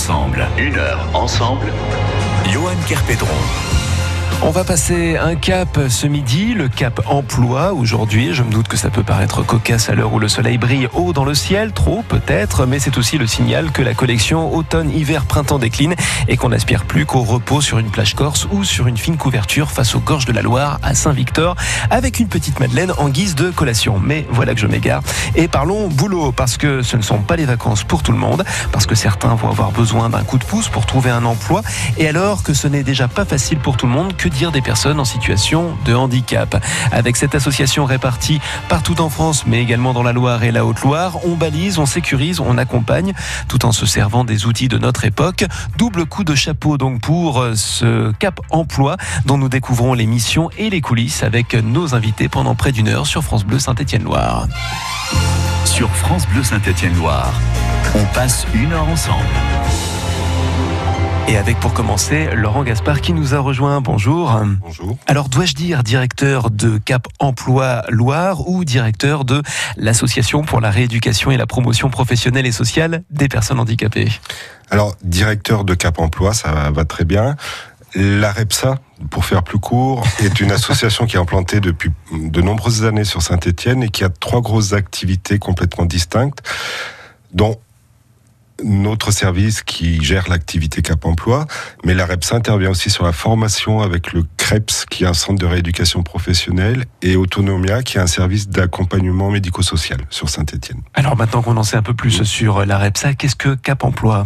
ensemble. Une heure ensemble. Johan Kerpedron. On va passer un cap ce midi, le cap emploi aujourd'hui. Je me doute que ça peut paraître cocasse à l'heure où le soleil brille haut dans le ciel, trop peut-être, mais c'est aussi le signal que la collection automne-hiver-printemps décline et qu'on n'aspire plus qu'au repos sur une plage corse ou sur une fine couverture face aux gorges de la Loire à Saint-Victor avec une petite madeleine en guise de collation. Mais voilà que je m'égare. Et parlons boulot parce que ce ne sont pas les vacances pour tout le monde, parce que certains vont avoir besoin d'un coup de pouce pour trouver un emploi et alors que ce n'est déjà pas facile pour tout le monde que dire des personnes en situation de handicap. Avec cette association répartie partout en France, mais également dans la Loire et la Haute-Loire, on balise, on sécurise, on accompagne, tout en se servant des outils de notre époque. Double coup de chapeau donc pour euh, ce Cap Emploi dont nous découvrons les missions et les coulisses avec nos invités pendant près d'une heure sur France Bleu Saint-Étienne-Loire. Sur France Bleu Saint-Étienne-Loire, on passe une heure ensemble. Et avec pour commencer Laurent Gaspard qui nous a rejoint. Bonjour. Bonjour. Alors dois-je dire directeur de Cap Emploi Loire ou directeur de l'Association pour la rééducation et la promotion professionnelle et sociale des personnes handicapées? Alors directeur de Cap Emploi, ça va très bien. La REPSA, pour faire plus court, est une association qui est implantée depuis de nombreuses années sur Saint-Étienne et qui a trois grosses activités complètement distinctes, dont notre service qui gère l'activité Cap Emploi, mais la REPS intervient aussi sur la formation avec le CREPS, qui est un centre de rééducation professionnelle, et Autonomia, qui est un service d'accompagnement médico-social sur Saint-Etienne. Alors maintenant qu'on en sait un peu plus sur la REPSA, qu'est-ce que Cap Emploi?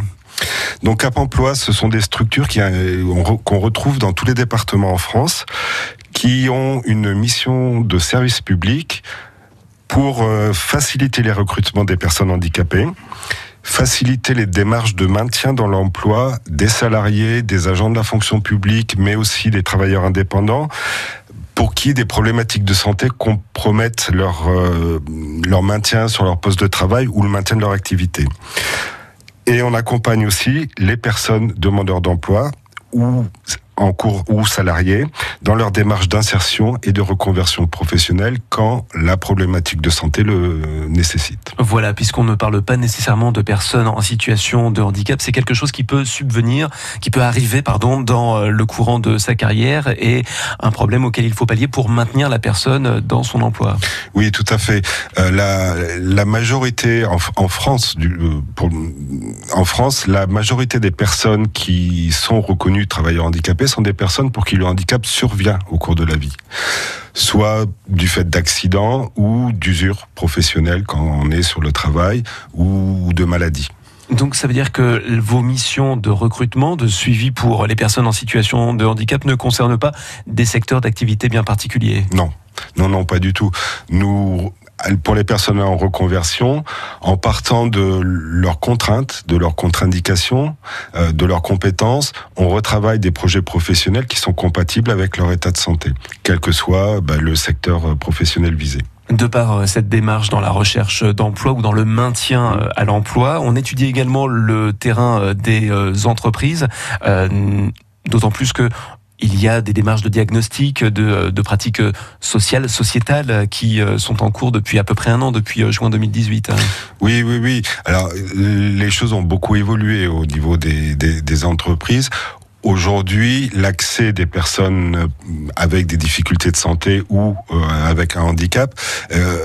Donc Cap Emploi, ce sont des structures qu'on retrouve dans tous les départements en France, qui ont une mission de service public pour euh, faciliter les recrutements des personnes handicapées, faciliter les démarches de maintien dans l'emploi des salariés, des agents de la fonction publique, mais aussi des travailleurs indépendants pour qui des problématiques de santé compromettent leur, euh, leur maintien sur leur poste de travail ou le maintien de leur activité. Et on accompagne aussi les personnes demandeurs d'emploi ou en cours ou salariés dans leur démarche d'insertion et de reconversion professionnelle quand la problématique de santé le nécessite. Voilà, puisqu'on ne parle pas nécessairement de personnes en situation de handicap, c'est quelque chose qui peut subvenir, qui peut arriver pardon, dans euh, le courant de sa carrière et un problème auquel il faut pallier pour maintenir la personne dans son emploi. Oui, tout à fait. Euh, la, la, majorité en, en France, du, euh, pour, en France, la majorité des personnes qui sont reconnues travailleurs handicapés sont des personnes pour qui le handicap survient au cours de la vie. Soit du fait d'accidents ou d'usure professionnelle quand on est sur le travail ou de maladies. Donc ça veut dire que vos missions de recrutement, de suivi pour les personnes en situation de handicap ne concernent pas des secteurs d'activité bien particuliers? Non, non, non, pas du tout. Nous pour les personnes en reconversion, en partant de leurs contraintes, de leurs contre-indications, euh, de leurs compétences, on retravaille des projets professionnels qui sont compatibles avec leur état de santé, quel que soit bah, le secteur euh, professionnel visé. De par euh, cette démarche dans la recherche d'emploi ou dans le maintien à l'emploi, on étudie également le terrain des entreprises, d'autant plus que il y a des démarches de diagnostic, de, de, pratiques sociales, sociétales qui euh, sont en cours depuis à peu près un an, depuis euh, juin 2018. Hein. Oui, oui, oui. Alors, les choses ont beaucoup évolué au niveau des, entreprises. Aujourd'hui, l'accès des personnes avec des difficultés de santé ou euh, avec un handicap euh,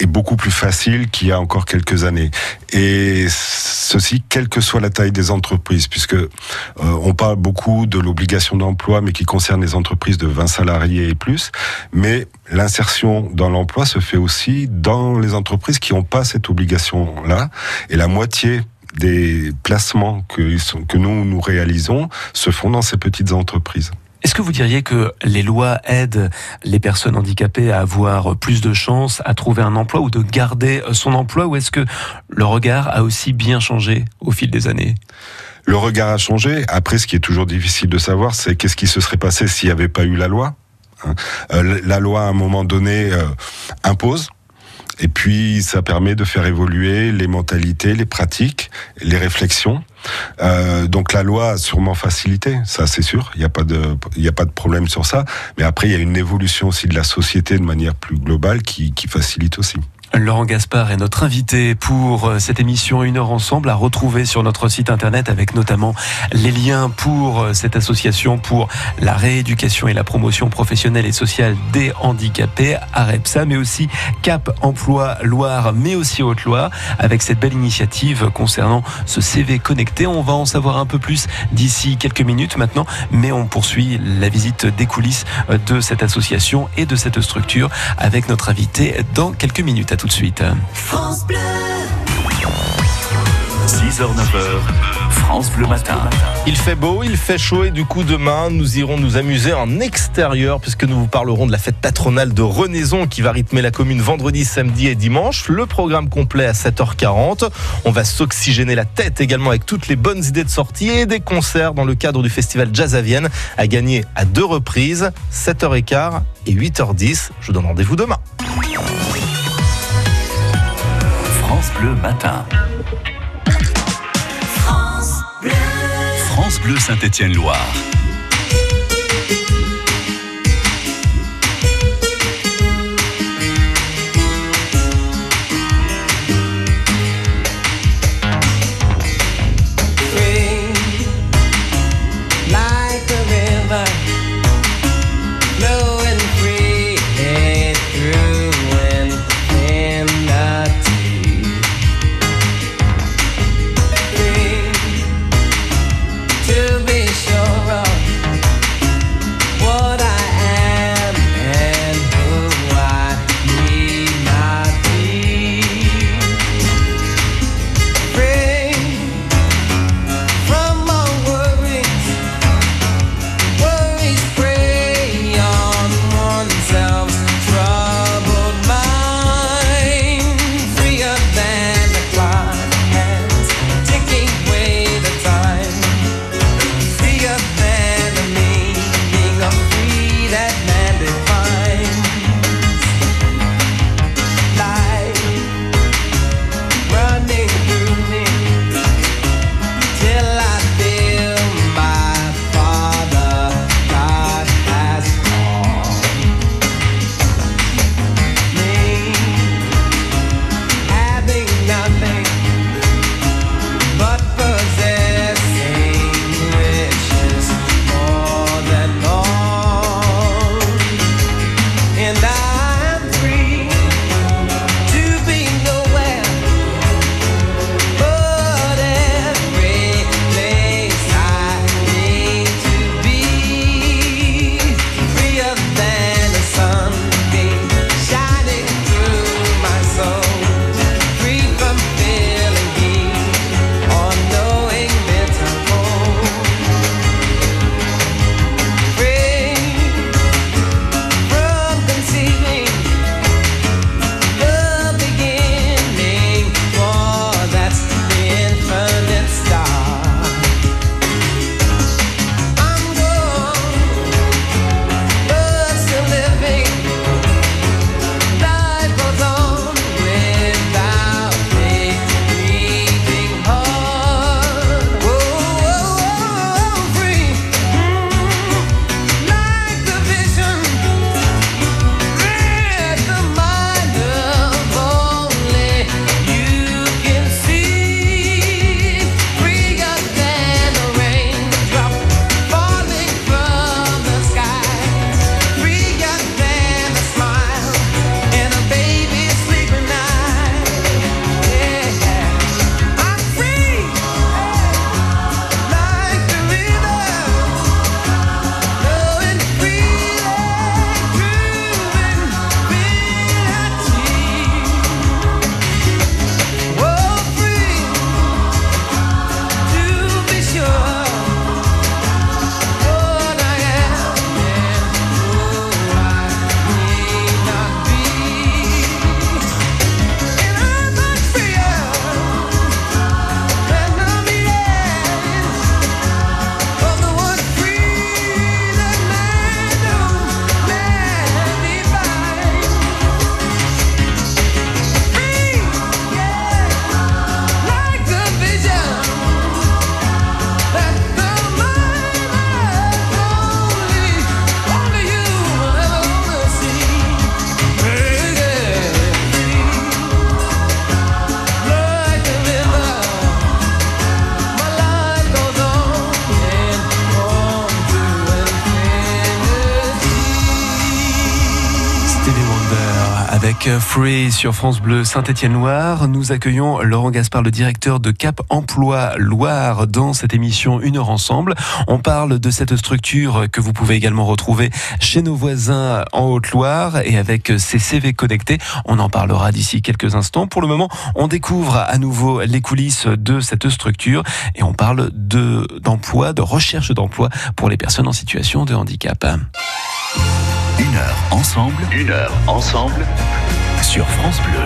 est beaucoup plus facile qu'il y a encore quelques années. Et ceci, quelle que soit la taille des entreprises, puisque euh, on parle beaucoup de l'obligation d'emploi, mais qui concerne les entreprises de 20 salariés et plus. Mais l'insertion dans l'emploi se fait aussi dans les entreprises qui n'ont pas cette obligation-là. Et la moitié des placements que, que nous, nous réalisons se font dans ces petites entreprises. Est-ce que vous diriez que les lois aident les personnes handicapées à avoir plus de chances à trouver un emploi ou de garder son emploi ou est-ce que le regard a aussi bien changé au fil des années? Le regard a changé. Après, ce qui est toujours difficile de savoir, c'est qu'est-ce qui se serait passé s'il n'y avait pas eu la loi. Hein. Euh, la loi, à un moment donné, euh, impose et puis, ça permet de faire évoluer les mentalités, les pratiques, les réflexions. Euh, donc la loi a sûrement facilité, ça c'est sûr. Il n'y a pas de, a pas de problème sur ça. Mais après, il y a une évolution aussi de la société de manière plus globale qui, qui facilite aussi. Laurent Gaspard est notre invité pour euh, cette émission Une heure ensemble à retrouver sur notre site internet avec notamment les liens pour euh, cette association pour la rééducation et la promotion professionnelle et sociale des handicapés, AREPSA, mais aussi Cap Emploi Loire, mais aussi Haute-Loire, avec cette belle initiative concernant ce CV connecté. On va en savoir un peu plus d'ici quelques minutes maintenant, mais on poursuit la visite des coulisses euh, de cette association et de cette structure avec notre invité dans quelques minutes tout de suite. France Bleu. 6h, 9h, France Bleu Matin. Il fait beau, il fait chaud et du coup demain nous irons nous amuser en extérieur puisque nous vous parlerons de la fête patronale de Renaison qui va rythmer la commune vendredi, samedi et dimanche. Le programme complet à 7h40. On va s'oxygéner la tête également avec toutes les bonnes idées de sortie et des concerts dans le cadre du festival Jazz à Vienne à gagner à deux reprises, 7h15 et 8h10. Je vous donne rendez-vous demain. France Bleu Matin. France Bleu. France Bleu Saint-Étienne-Loire. Free sur France Bleu Saint-Étienne-Loire. Nous accueillons Laurent Gaspard, le directeur de Cap Emploi Loire, dans cette émission Une heure ensemble. On parle de cette structure que vous pouvez également retrouver chez nos voisins en Haute-Loire et avec ces CV connectés. On en parlera d'ici quelques instants. Pour le moment, on découvre à nouveau les coulisses de cette structure et on parle de, d'emploi, de recherche d'emploi pour les personnes en situation de handicap. Une heure ensemble. Une heure ensemble. Sur France Bleu.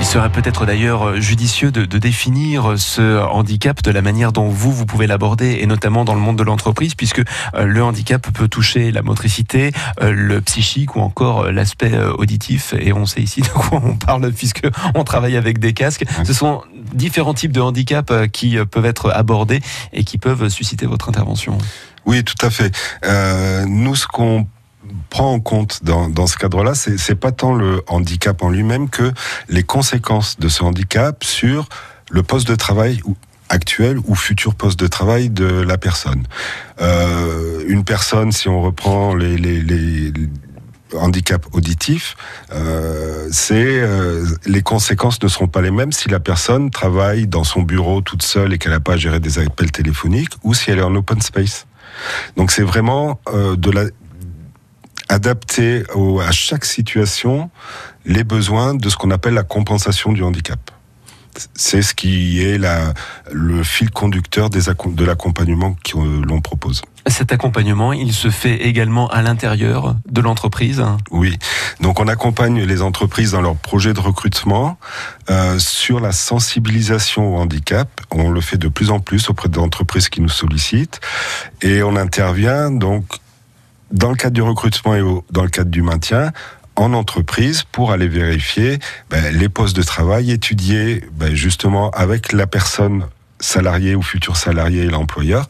Il serait peut-être d'ailleurs judicieux de, de, définir ce handicap de la manière dont vous, vous pouvez l'aborder, et notamment dans le monde de l'entreprise, puisque euh, le handicap peut toucher la motricité, euh, le psychique ou encore euh, l'aspect auditif. Et on sait ici de quoi on parle, puisque on travaille avec des casques. Ce sont différents types de handicaps qui peuvent être abordés et qui peuvent susciter votre intervention. Oui, tout à fait. Euh, nous, ce qu'on prend en compte dans, ce cadre-là, c'est, pas tant le handicap en lui-même que les conséquences de ce handicap sur le poste de travail actuel ou futur poste de travail de la personne. Euh, une personne, si on reprend les, les, les euh, c'est les conséquences ne seront pas les mêmes si la personne travaille dans son bureau toute seule et qu'elle n'a pas à gérer des appels téléphoniques ou si elle est en open space. Donc c'est vraiment euh, de la à chaque situation les besoins de ce qu'on appelle la compensation du handicap. C'est ce qui est le fil conducteur de l'accompagnement que l'on propose. Cet accompagnement, il se fait également à l'intérieur de l'entreprise. Oui, donc on accompagne les entreprises dans leurs projets de recrutement euh, sur la sensibilisation au handicap. On le fait de plus en plus auprès d'entreprises qui nous sollicitent et on intervient donc dans le cadre du recrutement et dans le cadre du maintien en entreprise pour aller vérifier ben, les postes de travail, étudier ben, justement avec la personne salarié ou futur salarié et l'employeur,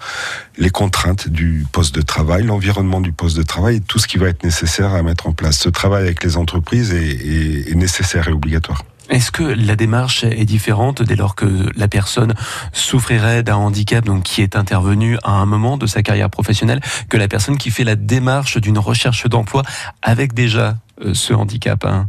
les contraintes du poste de travail, l'environnement du poste de travail tout ce qui va être nécessaire à mettre en place. Ce travail avec les entreprises est nécessaire et obligatoire. Est-ce que la démarche est différente dès lors que la personne souffrirait d'un handicap donc qui est intervenu à un moment de sa carrière professionnelle que la personne qui fait la démarche d'une recherche d'emploi avec déjà euh, ce handicap hein?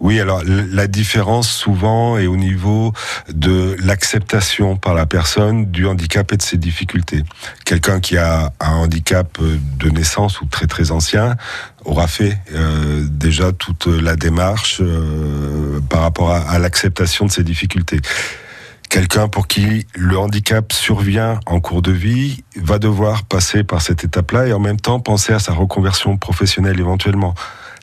Oui, alors la différence souvent est au niveau de l'acceptation par la personne du handicap et de ses difficultés. Quelqu'un qui a un handicap de naissance ou très très ancien aura fait euh, déjà toute la démarche euh, par rapport à, à l'acceptation de ses difficultés. Quelqu'un pour qui le handicap survient en cours de vie va devoir passer par cette étape-là et en même temps penser à sa reconversion professionnelle éventuellement.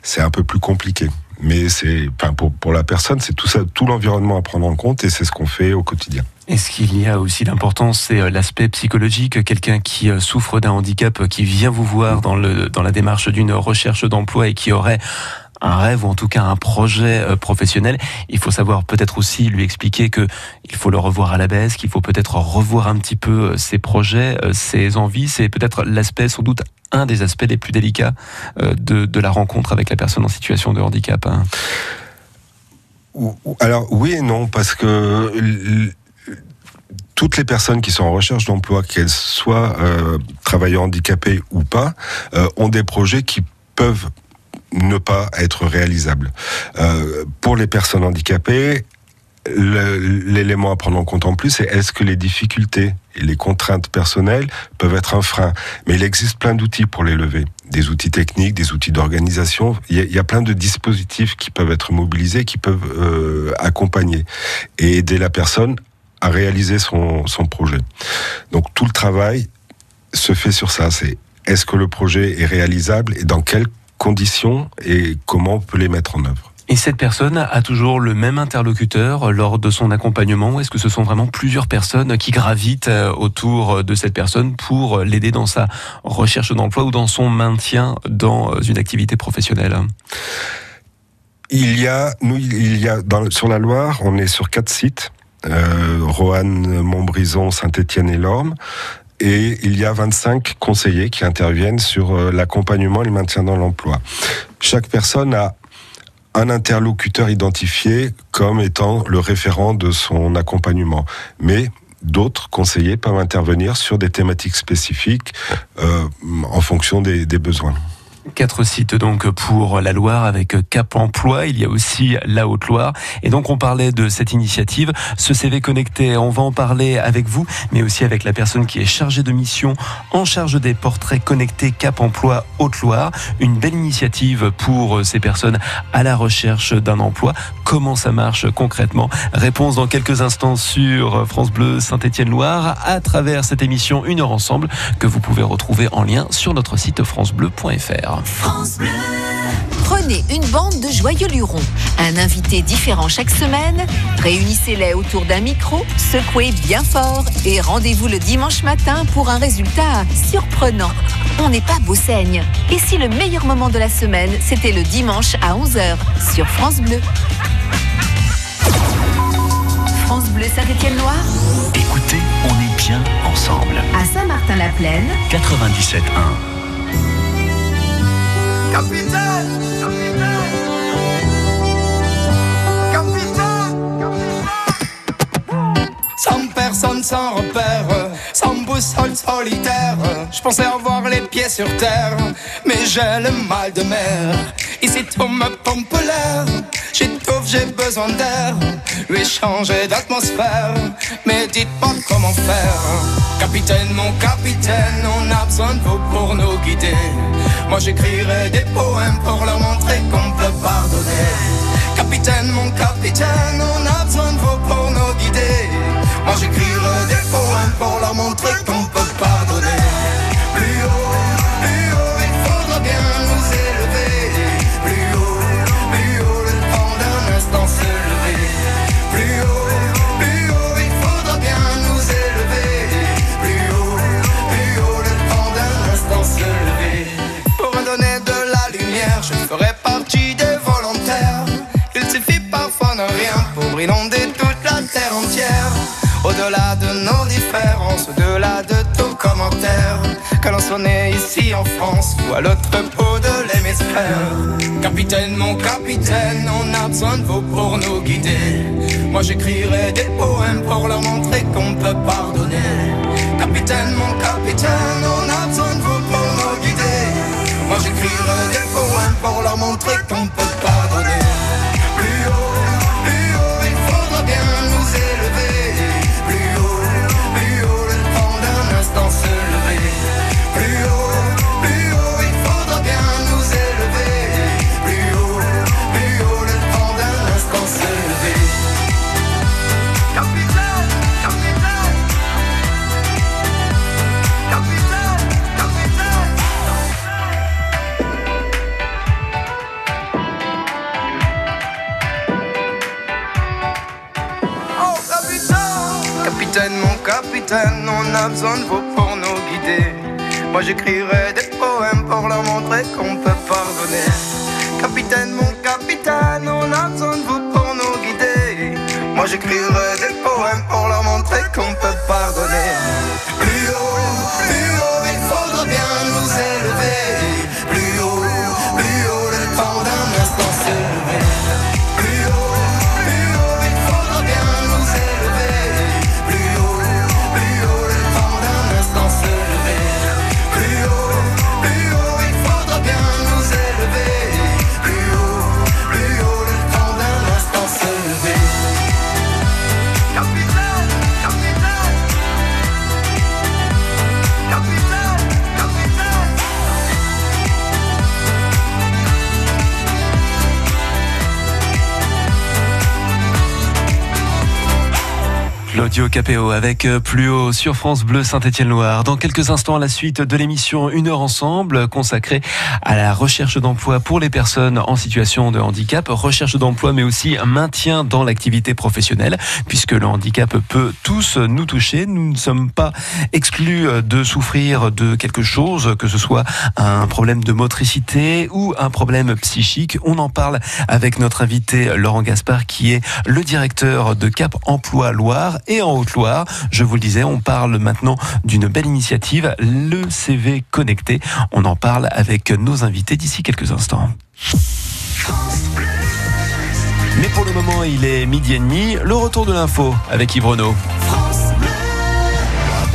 C'est un peu plus compliqué mais c'est enfin pour, pour la personne, c'est tout ça, tout l'environnement à prendre en compte et c'est ce qu'on fait au quotidien. Est-ce qu'il y a aussi l'importance, c'est l'aspect psychologique, quelqu'un qui souffre d'un handicap, qui vient vous voir dans, le, dans la démarche d'une recherche d'emploi et qui aurait un rêve ou en tout cas un projet professionnel, il faut savoir peut-être aussi lui expliquer que il faut le revoir à la baisse, qu'il faut peut-être revoir un petit peu ses projets, ses envies. C'est peut-être l'aspect sans doute un des aspects les plus délicats de, la rencontre avec la personne en situation de handicap. Hein. Alors oui et non, parce que toutes les personnes qui sont en recherche d'emploi, qu'elles soient euh, travailleurs handicapés ou pas, euh, ont des projets qui peuvent ne pas être réalisables. Euh, pour les personnes handicapées, l'élément à prendre en compte en plus, c'est est-ce que les difficultés et les contraintes personnelles peuvent être un frein. Mais il existe plein d'outils pour les lever. Des outils techniques, des outils d'organisation. Il, y a plein de dispositifs qui peuvent être mobilisés, qui peuvent euh, accompagner et aider la personne à réaliser son, son projet. Donc tout le travail se fait sur ça. C'est est-ce que le projet est réalisable et dans quelles conditions et comment on peut les mettre en œuvre. Et cette personne a toujours le même interlocuteur lors de son accompagnement ou est-ce que ce sont vraiment plusieurs personnes qui gravitent autour de cette personne pour l'aider dans sa recherche d'emploi ou dans son maintien dans une activité professionnelle? Il y a, nous, il y a dans, sur la Loire, on est sur quatre sites. Euh, Roanne, Montbrison, Saint-Étienne et Lorme et il y a 25 conseillers qui interviennent sur l'accompagnement et le maintien dans l'emploi. Chaque personne a un interlocuteur identifié comme étant le référent de son accompagnement. Mais d'autres conseillers peuvent intervenir sur des thématiques spécifiques euh, en fonction des, des besoins. Quatre sites donc pour la Loire avec Cap Emploi. Il y a aussi la Haute-Loire. Et donc on parlait de cette initiative, ce CV connecté. On va en parler avec vous, mais aussi avec la personne qui est chargée de mission en charge des portraits connectés Cap Emploi Haute-Loire. Une belle initiative pour ces personnes à la recherche d'un emploi. Comment ça marche concrètement? Réponse dans quelques instants sur France Bleu Saint-Étienne-Loire à travers cette émission Une heure ensemble que vous pouvez retrouver en lien sur notre site francebleu.fr. Prenez une bande de joyeux lurons, un invité différent chaque semaine, réunissez-les autour d'un micro, secouez bien fort et rendez-vous le dimanche matin pour un résultat surprenant. On n'est pas beau saigne. Et si le meilleur moment de la semaine, c'était le dimanche à 11h sur France Bleu? France Bleu Saint-Étienne-Loire, Écoutez, on est bien ensemble. à Saint-Martin-la-Plaine, 97.1. Capitaine Capitaine Sans personne, sans repère, sans boussole solitaire. Je pensais avoir les pieds sur terre, mais j'ai le mal de mer. Ici tout me pompe l'air, j'étouffe, j'ai besoin d'air. Lui changer d'atmosphère, mais dites-moi comment faire. Capitaine, mon capitaine, on a besoin de vous pour nous guider. Moi j'écrirai des poèmes pour leur montrer qu'on peut pardonner. Capitaine, mon capitaine, on a besoin de vous pour nous guider. Moi j'écrirai des poèmes pour leur montrer qu'on peut entière. Au-delà de nos différences, au-delà de tout commentaire, que l'on soit né ici en France ou à l'autre bout de l'hémisphère. Capitaine, mon capitaine, on a besoin de vous pour nous guider. Moi j'écrirai des poèmes pour leur montrer qu'on peut pardonner. Capitaine, mon capitaine, on a besoin de vous pour nous guider. Moi j'écrirai des poèmes pour leur montrer qu'on peut pardonner. On a besoin de vous pour nous guider. Moi j'écrirai des poèmes pour leur montrer qu'on peut pardonner. Capitaine, mon Claudio Capéo avec euh, plus haut sur France Bleu Saint-Étienne-Loire. Dans quelques instants, à la suite de l'émission Une heure ensemble, consacrée à la recherche d'emploi pour les personnes en situation de handicap, recherche d'emploi, mais aussi maintien dans l'activité professionnelle, puisque le handicap peut tous nous toucher. Nous ne sommes pas exclus de souffrir de quelque chose, que ce soit un problème de motricité ou un problème psychique. On en parle avec notre invité Laurent Gaspard, qui est le directeur de Cap Emploi Loire et en Haute-Loire. Je vous le disais, on parle maintenant d'une belle initiative, le CV connecté. On en parle avec nos invités d'ici quelques instants. Mais pour le moment, il est midi et demi. Le retour de l'info avec Yves Renaud.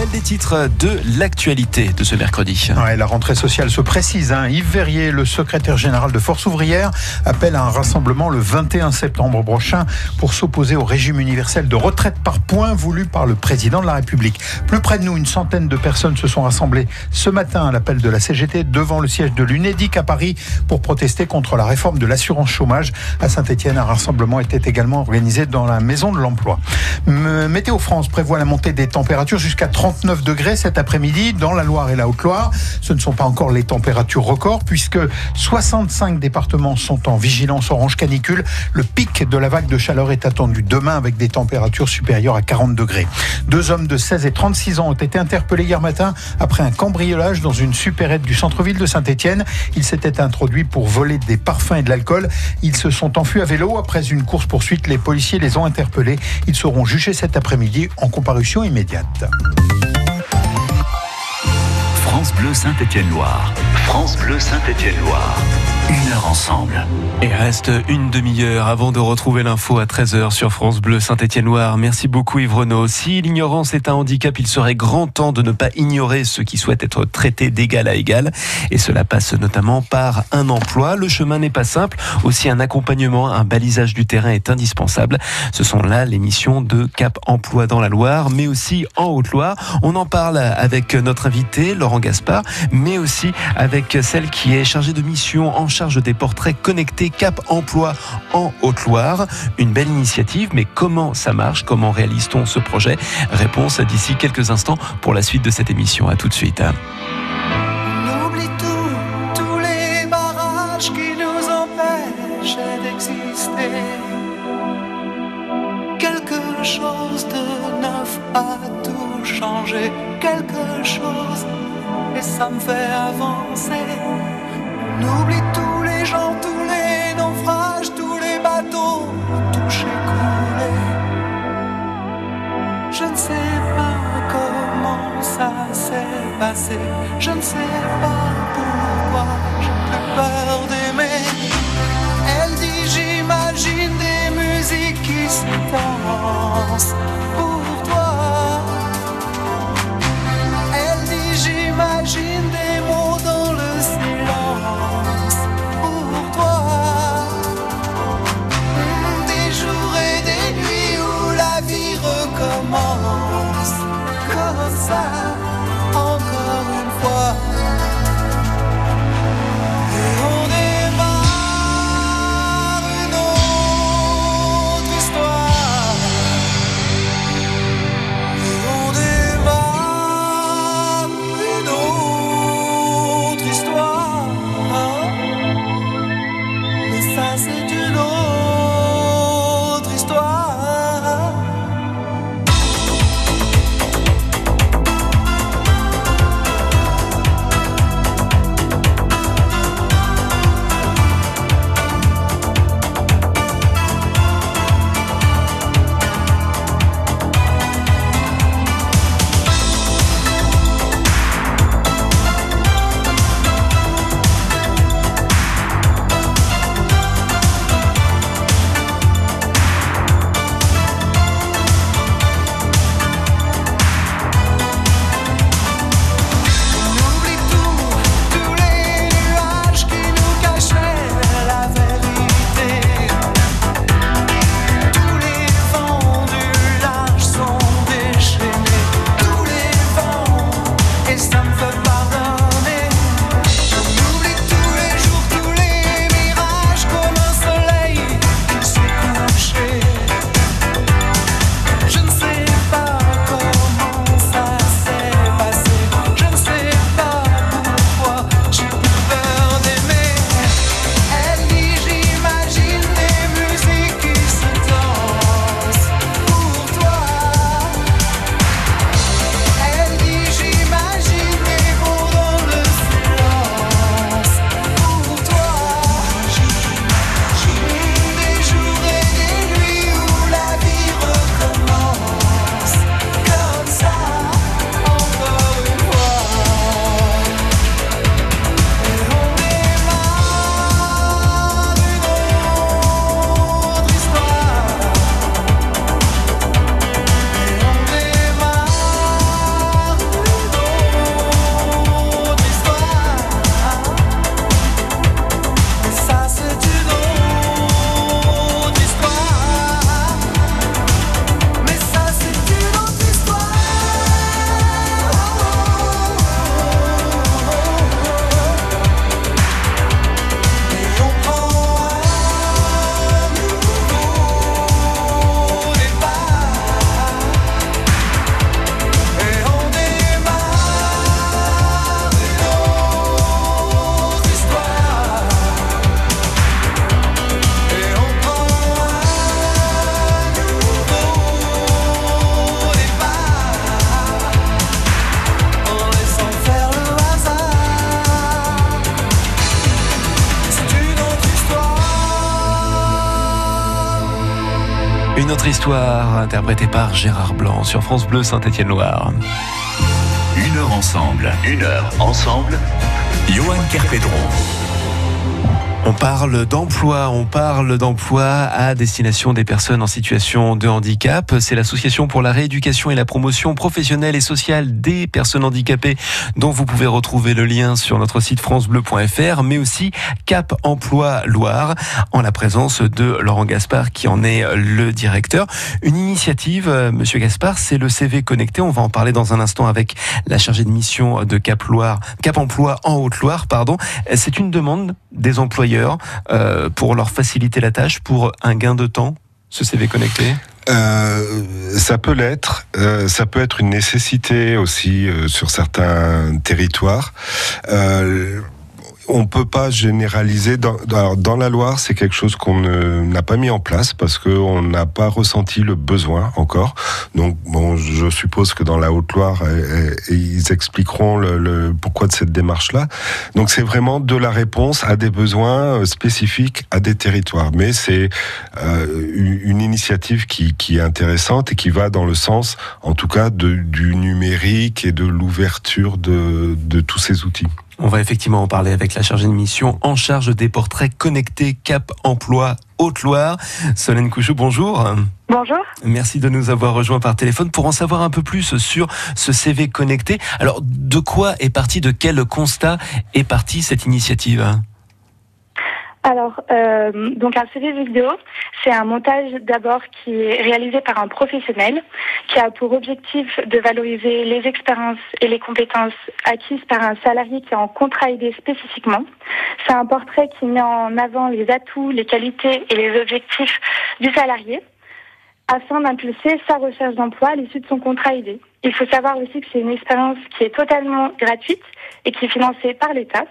Je rappelle des titres de l'actualité de ce mercredi. La rentrée sociale se précise. hein. Yves Verrier, le secrétaire général de Force ouvrière, appelle à un rassemblement le 21 septembre prochain pour s'opposer au régime universel de retraite par points voulu par le président de la République. Plus près de nous, une centaine de personnes se sont rassemblées ce matin à l'appel de la CGT devant le siège de l'UNEDIC à Paris pour protester contre la réforme de l'assurance chômage. À Saint-Etienne, un rassemblement était également organisé dans la maison de l'emploi. Météo France prévoit la montée des températures jusqu'à 39 degrés cet après-midi dans la Loire et la Haute-Loire. Ce ne sont pas encore les températures records puisque 65 départements sont en vigilance orange canicule. Le pic de la vague de chaleur est attendu demain avec des températures supérieures à 40 degrés. Deux hommes de 16 et 36 ans ont été interpellés hier matin après un cambriolage dans une supérette du centre-ville de Saint-Etienne. Ils s'étaient introduits pour voler des parfums et de l'alcool. Ils se sont enfuis à vélo après une course-poursuite. Les policiers les ont interpellés. Ils seront jugés cet après-midi en comparution immédiate. France Bleu Saint-Étienne-Loire. France Bleu Saint-Étienne-Loire. Une heure ensemble. Et reste une demi-heure avant de retrouver l'info à 13h sur France Bleu Saint-Étienne-Loire. Merci beaucoup Yves. Si l'ignorance est un handicap, il serait grand temps de ne pas ignorer ceux qui souhaitent être traités d'égal à égal. Et cela passe notamment par un emploi. Le chemin n'est pas simple. Aussi un accompagnement, un balisage du terrain est indispensable. Ce sont là les missions de Cap Emploi dans la Loire, mais aussi en Haute-Loire. On en parle avec notre invité, Laurent Gaspard, mais aussi avec celle qui est chargée de mission en charge des portraits connectés Cap Emploi en Haute-Loire. Une belle initiative, mais comment ça marche? Comment réalise-t-on ce projet? Réponse d'ici quelques instants pour la suite de cette émission. À tout de suite. Quelque chose de neuf a tout changé, quelque chose, et ça me fait avancer. On oublie tous les gens, tous les naufrages, tous les bateaux touchés, coulés. Je ne sais pas comment ça s'est passé. Je ne sais pas pourquoi j'ai plus peur d'aimer. Elle dit j'imagine des musiques qui se dansent histoire interprétée par Gérard Blanc sur France Bleu Saint-Étienne-Loire. Une heure ensemble, une heure ensemble. Johan Kerpedron. Parle d'emploi, on parle d'emploi à destination des personnes en situation de handicap. C'est l'association pour la rééducation et la promotion professionnelle et sociale des personnes handicapées dont vous pouvez retrouver le lien sur notre site francebleu.fr, mais aussi Cap Emploi Loire en la présence de Laurent Gaspard qui en est le directeur. Une initiative, euh, monsieur Gaspard, c'est le CV connecté. On va en parler dans un instant avec la chargée de mission de Cap Loire, Cap Emploi en Haute-Loire, pardon. C'est une demande des employeurs euh, pour leur faciliter la tâche, pour un gain de temps, ce CV connecté? Euh, ça peut l'être. Euh, ça peut être une nécessité aussi sur certains territoires. On peut pas généraliser. Dans, dans, dans la Loire, c'est quelque chose qu'on n'a pas mis en place parce qu'on n'a pas ressenti le besoin encore. Donc, bon, je suppose que dans la Haute-Loire, euh, euh, ils expliqueront le, pourquoi de cette démarche-là. Donc, c'est vraiment de la réponse à des besoins euh, spécifiques à des territoires. Mais c'est euh, une initiative qui, est intéressante et qui va dans le sens, en tout cas, du numérique et de l'ouverture de tous ces outils. On va effectivement en parler avec la chargée de mission en charge des portraits connectés Cap Emploi Haute-Loire. Solène Couchou, bonjour. Bonjour. Merci de nous avoir rejoints par téléphone pour en savoir un peu plus sur ce CV connecté. Alors, de quoi est parti, de quel constat est partie cette initiative? Alors, euh, donc un CV vidéo, c'est un montage d'abord qui est réalisé par un professionnel qui a pour objectif de valoriser les expériences et les compétences acquises par un salarié qui est en contrat aidé spécifiquement. C'est un portrait qui met en avant les atouts, les qualités et les objectifs du salarié afin d'impulser sa recherche d'emploi à l'issue de son contrat aidé. Il faut savoir aussi que c'est une expérience qui est totalement gratuite et qui est financée par l'État.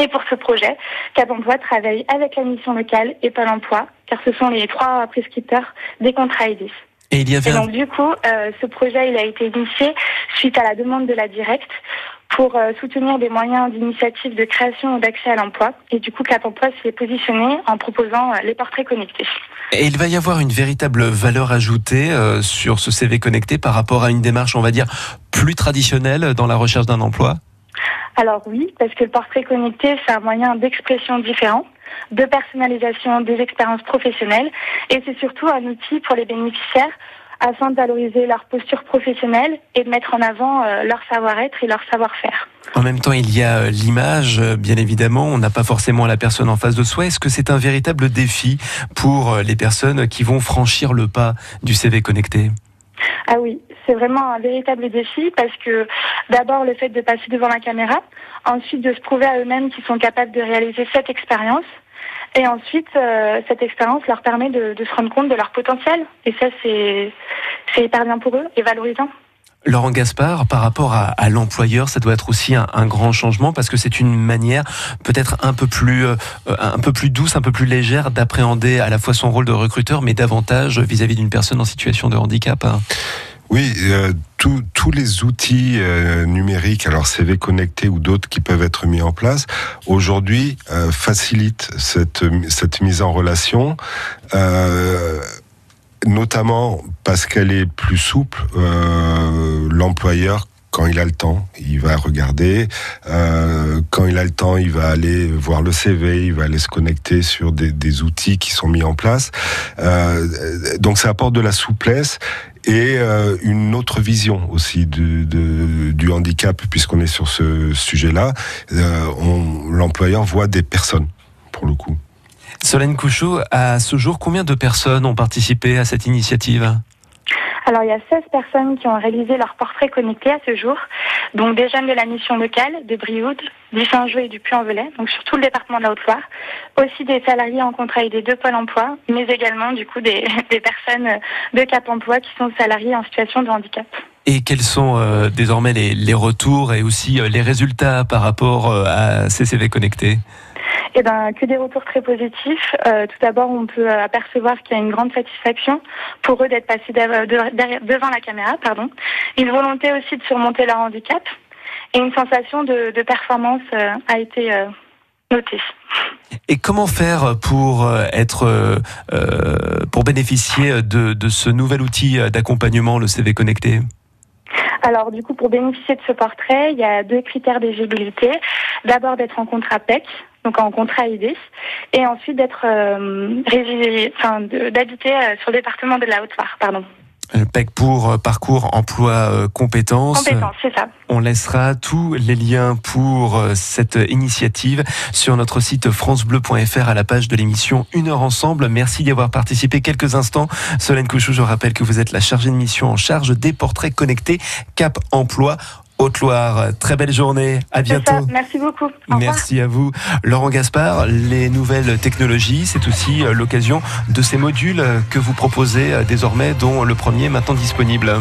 Et pour ce projet, Cap Emploi travaille avec la mission locale et Pôle Emploi, car ce sont les trois prescripteurs des contrats aidés. Et il y avait Et un... donc du coup, euh, ce projet il a été initié suite à la demande de la Directe pour euh, soutenir des moyens d'initiative de création ou d'accès à l'emploi. Et du coup, Cap Emploi s'est positionné en proposant euh, les portraits connectés. Et il va y avoir une véritable valeur ajoutée euh, sur ce CV connecté par rapport à une démarche, on va dire, plus traditionnelle dans la recherche d'un emploi? Alors oui, parce que le portrait connecté, c'est un moyen d'expression différent, de personnalisation des expériences professionnelles, et c'est surtout un outil pour les bénéficiaires afin de valoriser leur posture professionnelle et de mettre en avant euh, leur savoir-être et leur savoir-faire. En même temps, il y a euh, l'image, euh, bien évidemment, on n'a pas forcément la personne en face de soi. Est-ce que c'est un véritable défi pour les personnes qui vont franchir le pas du CV connecté? Ah oui, c'est vraiment un véritable défi parce que d'abord le fait de passer devant la caméra, ensuite de se prouver à eux-mêmes qu'ils sont capables de réaliser cette expérience. Et ensuite, euh, cette expérience leur permet de, se rendre compte de leur potentiel. Et ça, c'est hyper bien pour eux et valorisant. Laurent Gaspard, par rapport à, l'employeur, ça doit être aussi un, grand changement parce que c'est une manière peut-être un peu plus euh, un peu plus douce, un peu plus légère d'appréhender à la fois son rôle de recruteur, mais davantage vis-à-vis d'une personne en situation de handicap. hein. Oui, euh, tous- les outils euh, numériques, alors CV connecté ou d'autres qui peuvent être mis en place, aujourd'hui euh, facilitent cette, mise en relation, notamment parce qu'elle est plus souple. L'employeur quand il a le temps, il va regarder. Quand il a le temps, il va aller voir le CV, il va aller se connecter sur des, outils qui sont mis en place. Donc ça apporte de la souplesse et euh, une autre vision aussi du, handicap, puisqu'on est sur ce sujet-là. Euh, L'employeur voit des personnes, pour le coup. Solène Couchot, à ce jour, combien de personnes ont participé à cette initiative? Alors, il y a 16 personnes qui ont réalisé leur portrait connecté à ce jour, donc des jeunes de la mission locale, de Brioude, du Saint-Jouet et du Puy-en-Velay, donc sur tout le département de la Haute-Loire, aussi des salariés en contrat aidé de Pôle emploi, mais également, du coup, des, des personnes de Cap emploi qui sont salariés en situation de handicap. Et quels sont euh, désormais les, retours et aussi euh, les résultats par rapport euh, à ces CV connectés? Eh ben, que des retours très positifs. Euh, tout d'abord, on peut apercevoir qu'il y a une grande satisfaction pour eux d'être passés de- devant la caméra, pardon. Une volonté aussi de surmonter leur handicap et une sensation de, de performance euh, a été euh, noté. Et comment faire pour être euh, pour bénéficier de, de ce nouvel outil d'accompagnement, le CV connecté? Alors, du coup, pour bénéficier de ce portrait, il y a deux critères d'éligibilité. D'abord, d'être en contrat PEC, donc en contrat aidé, et ensuite d'être euh, résidé- enfin, d'habiter euh, sur le département de la Haute-Loire, pardon. Le PEC pour euh, parcours emploi euh, compétences. Compétence, c'est ça. On laissera tous les liens pour euh, cette initiative sur notre site francebleu.fr à la page de l'émission Une heure ensemble. Merci d'y avoir participé quelques instants. Solène Couchou, je rappelle que vous êtes la chargée de mission en charge des portraits connectés Cap Emploi Haute-Loire. Très belle journée. À ça. bientôt. Merci beaucoup. Au revoir. Merci à vous. Laurent Gaspard, les nouvelles technologies, c'est aussi euh, l'occasion de ces modules euh, que vous proposez euh, désormais, dont le premier est maintenant disponible.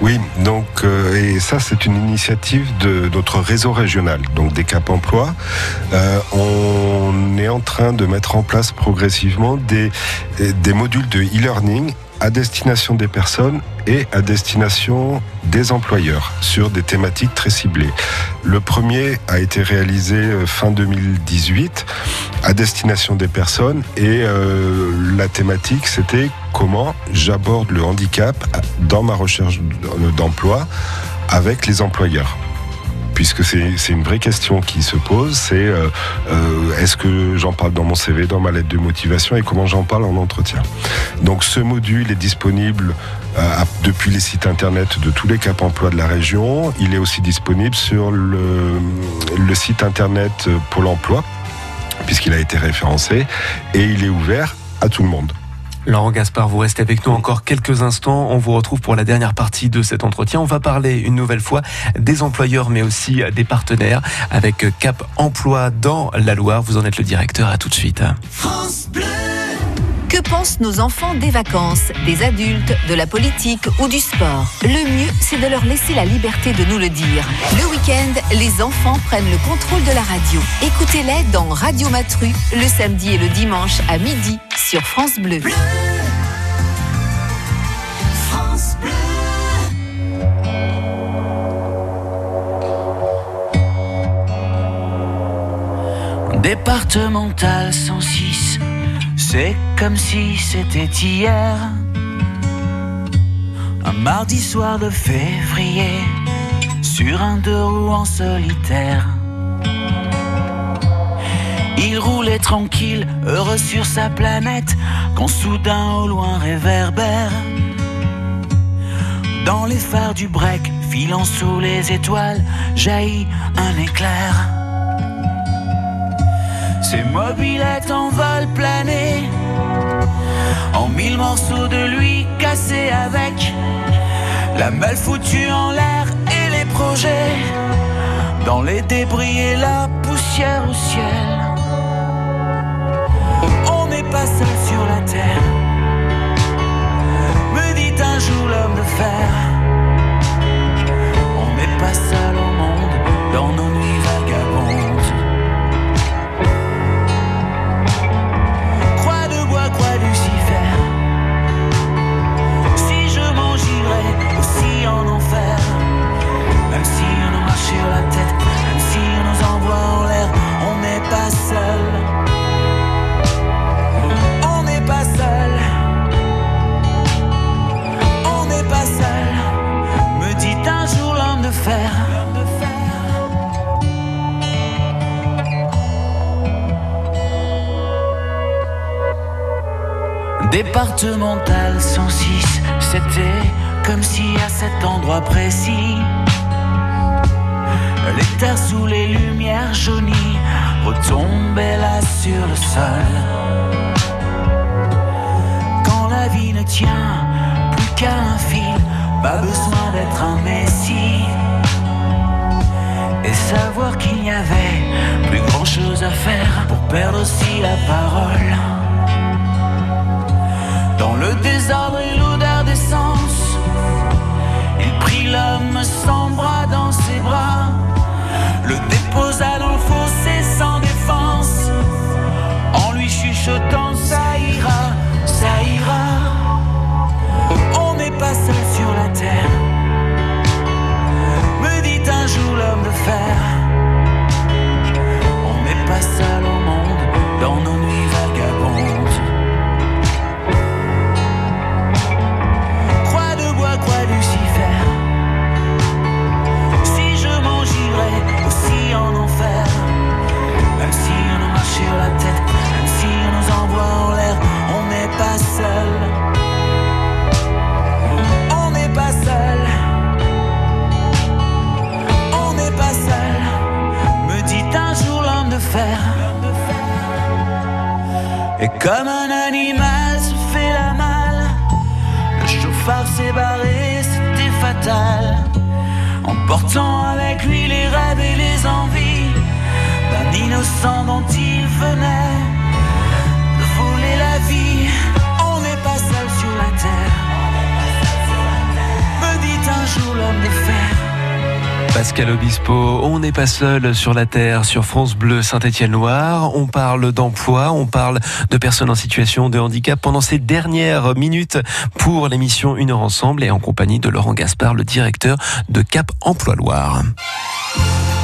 Oui, donc euh, et ça c'est une initiative de notre réseau régional, donc des Cap Emploi. Euh, on est en train de mettre en place progressivement des, des modules de e-learning à destination des personnes et à destination des employeurs sur des thématiques très ciblées. Le premier a été réalisé euh, fin 2018 à destination des personnes et euh, la thématique c'était comment j'aborde le handicap dans ma recherche d'emploi avec les employeurs puisque c'est une vraie question qui se pose, c'est euh, euh, est-ce que j'en parle dans mon CV, dans ma lettre de motivation et comment j'en parle en entretien. Donc ce module est disponible euh, depuis les sites internet de tous les Cap Emploi de la région. Il est aussi disponible sur le, site internet Pôle Emploi, puisqu'il a été référencé, et il est ouvert à tout le monde. Laurent Gaspard, vous restez avec nous encore quelques instants. On vous retrouve pour la dernière partie de cet entretien. On va parler une nouvelle fois des employeurs, mais aussi des partenaires avec Cap Emploi dans la Loire. Vous en êtes le directeur. À tout de suite. Que pensent nos enfants des vacances, des adultes, de la politique ou du sport? Le mieux, c'est de leur laisser la liberté de nous le dire. Le week-end, les enfants prennent le contrôle de la radio. Écoutez-les dans Radio Matru, le samedi et le dimanche à midi sur France Bleu. Départemental 106, c'est comme si c'était hier. Un mardi soir de février, sur un deux roues en solitaire. Il roulait tranquille, heureux sur sa planète, quand soudain au loin réverbère. Dans les phares du break, filant sous les étoiles, jaillit un éclair. Ses mobilettes en vol plané, en mille morceaux de lui cassés avec la malle foutue en l'air et les projets dans les débris et la poussière au ciel. On n'est pas seul sur la terre, me dit un jour l'homme de fer. On n'est pas seul au monde dans nos en enfer, même si on nous marche la tête, même si on nous envoie en l'air, on n'est pas seul. On n'est pas seul. On n'est pas seul. Me dit un jour l'homme de fer. Départemental 106, c'était comme si à cet endroit précis, les terres sous les lumières jaunies retombaient là sur le sol. Quand la vie ne tient plus qu'à un fil, pas besoin d'être un messie. Et savoir qu'il n'y avait plus grand chose à faire pour perdre aussi la parole. Dans le désordre et l'odeur d'essence, il l'homme sans bras dans ses bras, le déposa dans le fossé sans défense, en lui chuchotant ça ira, ça ira. On n'est pas seul sur la terre, me dit un jour l'homme de fer. On n'est pas seul la tête, même si on nous envoie en l'air, on n'est pas seul. On n'est pas seul. On n'est pas seul. Me dit un jour l'homme de fer. Et comme un animal se fait la malle, le chauffard s'est barré, c'était fatal. En portant avec lui les rêves et les envies Pascal Obispo, on n'est pas seul sur la Terre, sur France Bleu Saint-Étienne-Loire. On parle d'emploi, on parle de personnes en situation de handicap pendant ces dernières minutes pour l'émission Une heure ensemble et en compagnie de Laurent Gaspard, le directeur de Cap Emploi Loire.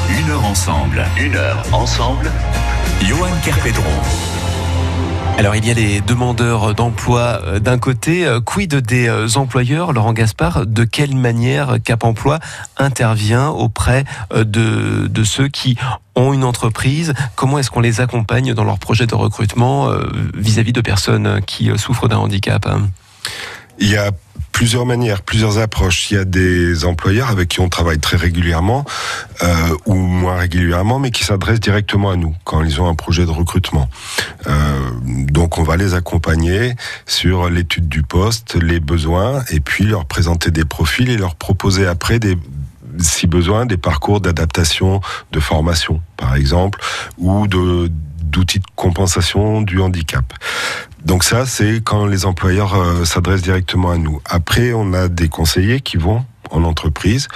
Une heure ensemble. Une heure ensemble. Johan Kerpedron. Alors il y a les demandeurs d'emploi euh, d'un côté, euh, quid des euh, employeurs, Laurent Gaspard, de quelle manière Cap Emploi intervient auprès de, de ceux qui ont une entreprise? Comment est-ce qu'on les accompagne dans leur projet de recrutement vis-à-vis de personnes qui souffrent d'un handicap hein? Il y a plusieurs manières, plusieurs approches. Il y a des employeurs avec qui on travaille très régulièrement euh, ou moins régulièrement, mais qui s'adressent directement à nous quand ils ont un projet de recrutement. Euh, donc on va les accompagner sur l'étude du poste, les besoins, et puis leur présenter des profils et leur proposer après si besoin, des parcours d'adaptation, de formation, par exemple, ou d'outils de compensation du handicap. Donc ça, c'est quand les employeurs euh, s'adressent directement à nous. Après, on a des conseillers qui vont en entreprise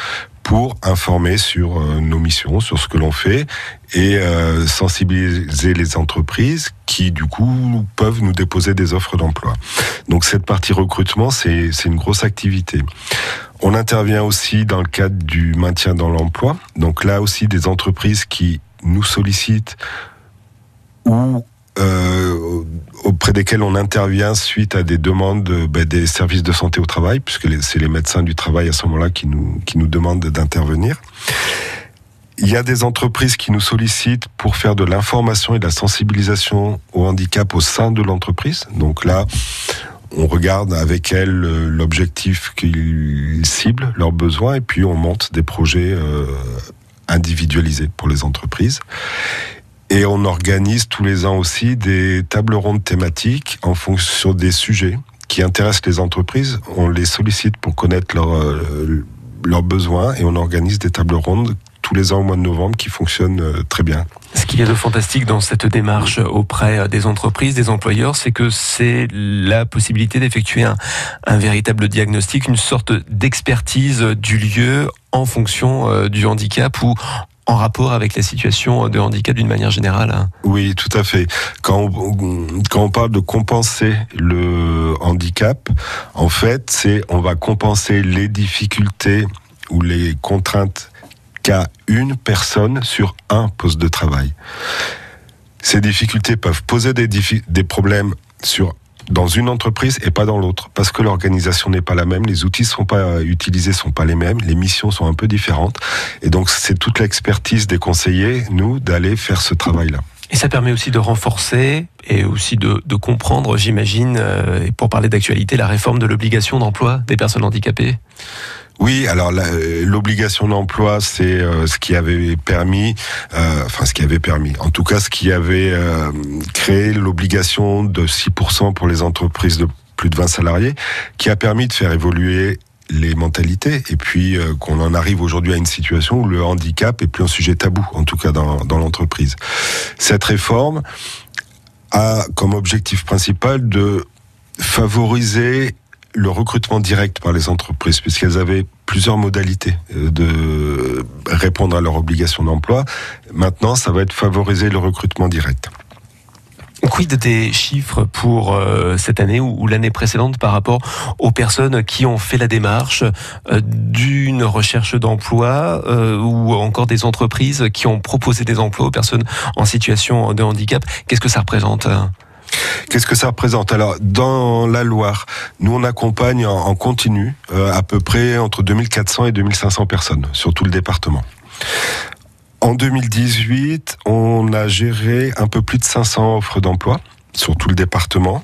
pour informer sur euh, nos missions, sur ce que l'on fait et euh, sensibiliser les entreprises qui, du coup, peuvent nous déposer des offres d'emploi. Donc cette partie recrutement, c'est une grosse activité. On intervient aussi dans le cadre du maintien dans l'emploi. Donc là aussi, des entreprises qui nous sollicitent ou auprès desquelles on intervient suite à des demandes de- ben, des services de santé au travail, puisque c'est les médecins du travail à ce moment-là qui nous, qui nous demandent d'intervenir. Il y a des entreprises qui nous sollicitent pour faire de l'information et de la sensibilisation au handicap au sein de l'entreprise. Donc là, on regarde avec elles euh, l'objectif qu'ils ciblent, leurs besoins, et puis on monte des projets euh, individualisés pour les entreprises. Et on organise tous les ans aussi des tables rondes thématiques en fonction des sujets qui intéressent les entreprises. On les sollicite pour connaître leurs euh, leurs besoins et on organise des tables rondes tous les ans au mois de novembre qui fonctionnent euh, très bien. Ce qu'il y a de fantastique dans cette démarche auprès des entreprises, des employeurs, c'est que c'est la possibilité d'effectuer un, un véritable diagnostic, une sorte d'expertise du lieu en fonction euh, du handicap ou en rapport avec la situation de handicap d'une manière générale. hein. Oui, tout à fait. Quand on, parle de compenser le handicap, en fait, c'est on va compenser les difficultés ou les contraintes qu'a une personne sur un poste de travail. Ces difficultés peuvent poser des, des problèmes sur dans une entreprise et pas dans l'autre parce que l'organisation n'est pas la même, les outils sont pas euh, utilisés sont pas les mêmes, les missions sont un peu différentes et donc c'est toute l'expertise des conseillers nous d'aller faire ce travail-là. Et ça permet aussi de renforcer et aussi de, comprendre, j'imagine, euh, pour parler d'actualité, la réforme de l'obligation d'emploi des personnes handicapées? Oui, alors l'obligation d'emploi, c'est euh, ce qui avait permis, euh, enfin ce qui avait permis, en tout cas ce qui avait euh, créé l'obligation de 6% pour les entreprises de plus de 20 salariés, qui a permis de faire évoluer les mentalités et puis euh, qu'on en arrive aujourd'hui à une situation où le handicap est plus un sujet tabou, en tout cas dans, dans l'entreprise. Cette réforme a comme objectif principal de favoriser le recrutement direct par les entreprises, puisqu'elles avaient plusieurs modalités euh, de répondre à leurs obligations d'emploi. Maintenant, ça va être favoriser le recrutement direct. Quid des chiffres pour euh, cette année ou, l'année précédente par rapport aux personnes qui ont fait la démarche euh, d'une recherche d'emploi ou encore des entreprises qui ont proposé des emplois aux personnes en situation de handicap? Qu'est-ce que ça représente hein? Qu'est-ce que ça représente? Alors, dans la Loire, nous, on accompagne en, continu euh, à peu près entre 2400 et 2500 personnes sur tout le département. En 2018, on a géré un peu plus de 500 offres d'emploi sur tout le département.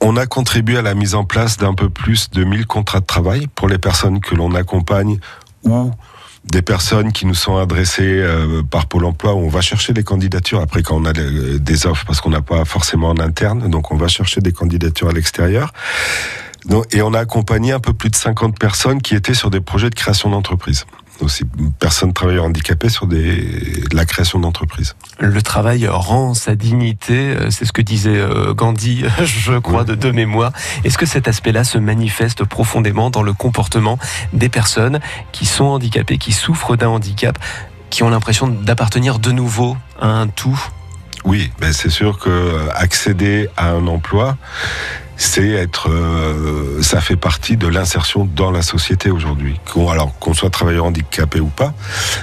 On a contribué à la mise en place d'un peu plus de 1000 contrats de travail pour les personnes que l'on accompagne ou des personnes qui nous sont adressées euh, par Pôle Emploi. où On va chercher des candidatures après quand on a des- des offres parce qu'on n'a pas forcément en interne, donc on va chercher des candidatures à l'extérieur. Et on a accompagné un peu plus de 50 personnes qui étaient sur des projets de création d'entreprise. Aussi, personnes travailleurs handicapées sur des, de la création d'entreprise. Le travail rend sa dignité, euh, c'est ce que disait euh, Gandhi, je crois, de, de mémoire. Est-ce que cet aspect-là se manifeste profondément dans le comportement des personnes qui sont handicapées, qui souffrent d'un handicap, qui ont l'impression d'appartenir de nouveau à un tout? Oui, ben c'est sûr que euh, accéder à un emploi, c'est être, euh, ça fait partie de l'insertion dans la société aujourd'hui. Qu'on- Alors qu'on soit travailleur handicapé ou pas,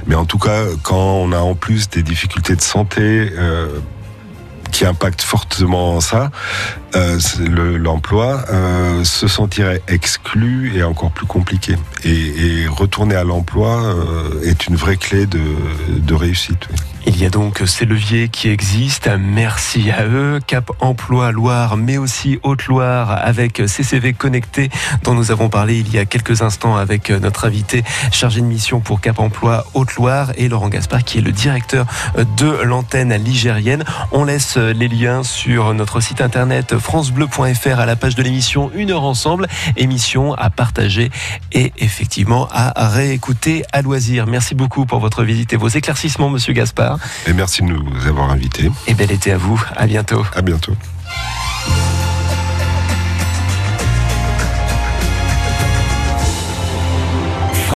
mais en tout cas, quand on a en plus des difficultés de santé. euh, qui impactent fortement ça, euh, l'emploi, euh, se sentir exclu est encore plus compliqué. Et, et retourner à l'emploi euh, est une vraie clé de, réussite. Il y a donc ces leviers qui existent. Merci à eux. Cap Emploi Loire, mais aussi Haute-Loire avec CCV Connecté dont nous avons parlé il y a quelques instants avec notre invité chargé de mission pour Cap Emploi Haute-Loire et Laurent Gaspard qui est le directeur de l'antenne ligérienne. On laisse les liens sur notre site internet francebleu.fr à la page de l'émission Une heure ensemble, émission à partager et effectivement à réécouter à loisir. Merci beaucoup pour votre visite et vos éclaircissements, monsieur Gaspard. Et merci de nous avoir invités. Et bel été à vous. À bientôt. À bientôt.